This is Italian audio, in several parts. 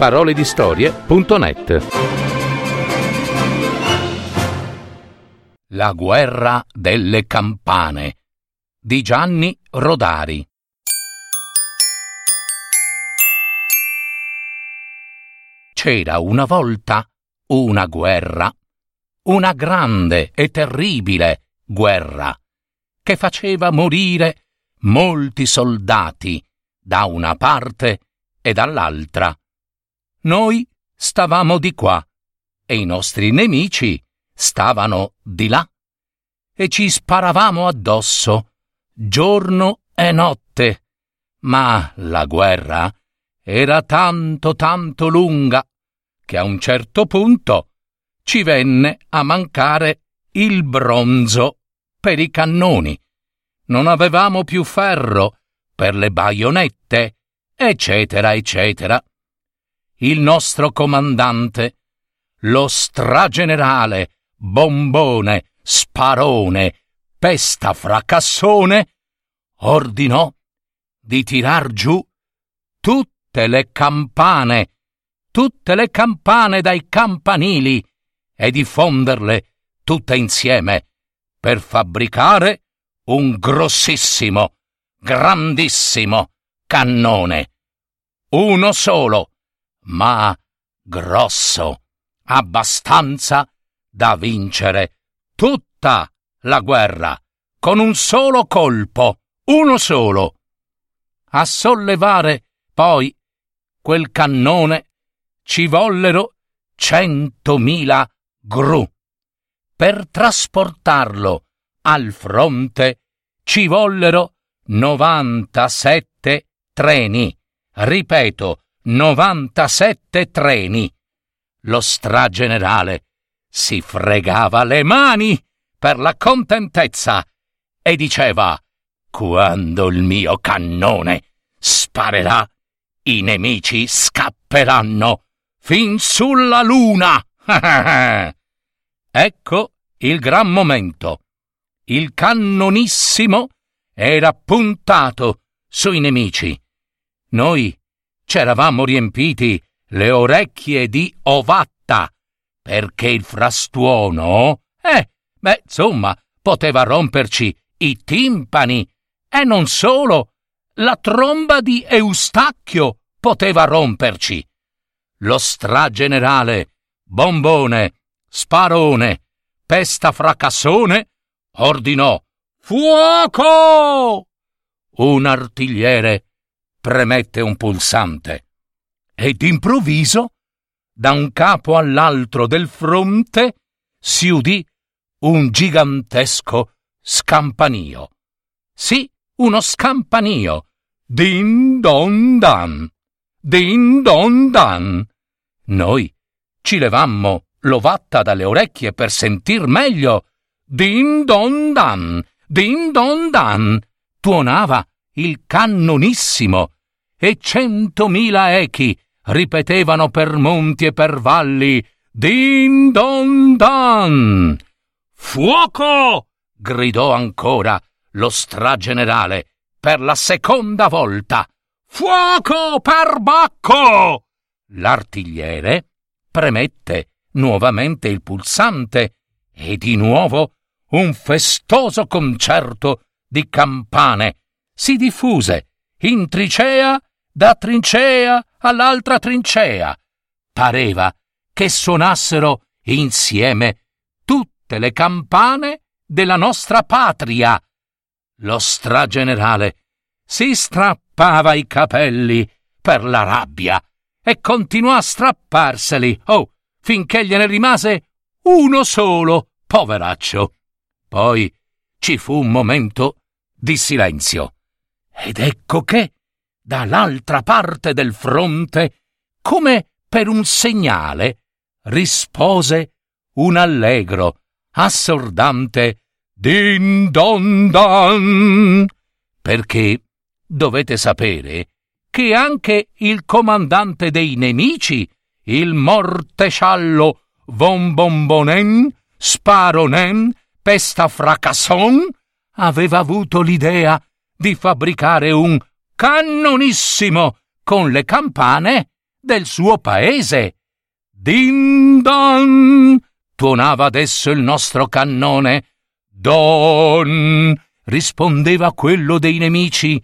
paroledistorie.net La guerra delle campane di Gianni Rodari C'era una volta una guerra, una grande e terribile guerra, che faceva morire molti soldati da una parte e dall'altra. Noi stavamo di qua e i nostri nemici stavano di là e ci sparavamo addosso giorno e notte. Ma la guerra era tanto tanto lunga che a un certo punto ci venne a mancare il bronzo per i cannoni. Non avevamo più ferro per le baionette, eccetera, eccetera. Il nostro comandante, lo stragenerale, bombone, sparone, pesta fracassone, ordinò di tirar giù tutte le campane tutte le campane dai campanili e di fonderle tutte insieme per fabbricare un grossissimo, grandissimo cannone. Uno solo, ma grosso, abbastanza da vincere tutta la guerra con un solo colpo, uno solo. A sollevare poi quel cannone ci vollero centomila gru. Per trasportarlo al fronte ci vollero novantasette treni. Ripeto, novantasette treni. Lo stragenerale si fregava le mani per la contentezza e diceva quando il mio cannone sparerà, i nemici scapperanno fin sulla luna. ecco il gran momento. Il cannonissimo era puntato sui nemici. Noi c'eravamo riempiti le orecchie di ovatta, perché il frastuono, eh, beh, insomma, poteva romperci i timpani, e non solo, la tromba di Eustacchio poteva romperci lo stragenerale, bombone, sparone, pesta fracassone, ordinò Fuoco! Un artigliere premette un pulsante e d'improvviso, da un capo all'altro del fronte, si udì un gigantesco scampanio. Sì, uno scampanio. Din don dan. Din don dan. Noi ci levammo l'ovatta dalle orecchie per sentir meglio. Din don dan, din don dan, tuonava il cannonissimo e centomila echi ripetevano per monti e per valli Din don dan. Fuoco! gridò ancora lo stragenerale per la seconda volta. Fuoco per Bacco! L'artigliere premette nuovamente il pulsante e di nuovo un festoso concerto di campane si diffuse in tricea da trincea all'altra trincea. Pareva che suonassero insieme tutte le campane della nostra patria. Lo stragenerale si strappava i capelli per la rabbia e continuò a strapparseli, oh, finché gliene rimase uno solo, poveraccio. Poi ci fu un momento di silenzio. Ed ecco che, dall'altra parte del fronte, come per un segnale, rispose un allegro, assordante din don dan, perché dovete sapere che anche il comandante dei nemici, il mortesciallo von Bombonen, Sparonen, Pesta Fracasson, aveva avuto l'idea di fabbricare un cannonissimo con le campane del suo paese. Din don! tuonava adesso il nostro cannone. Don! rispondeva quello dei nemici,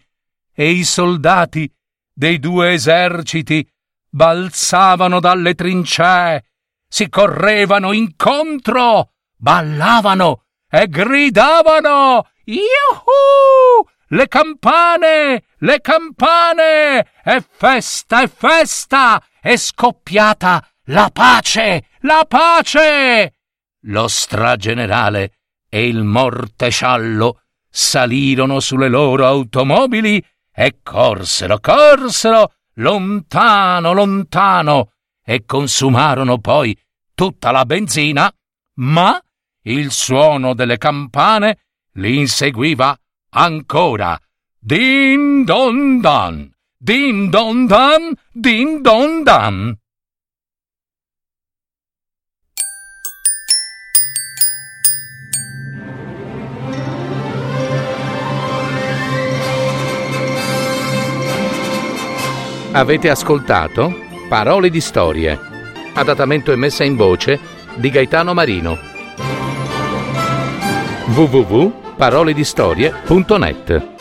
e i soldati dei due eserciti balzavano dalle trincee, si correvano incontro, ballavano e gridavano Yuhu! Le campane! Le campane! È festa, è festa! È scoppiata la pace! La pace! Lo stragenerale e il mortesciallo salirono sulle loro automobili e corsero, corsero lontano, lontano e consumarono poi tutta la benzina, ma il suono delle campane li inseguiva ancora. Din don dan, din don dan, din don dan. Avete ascoltato Parole di storie, adattamento e messa in voce di Gaetano Marino. www.paroledistorie.net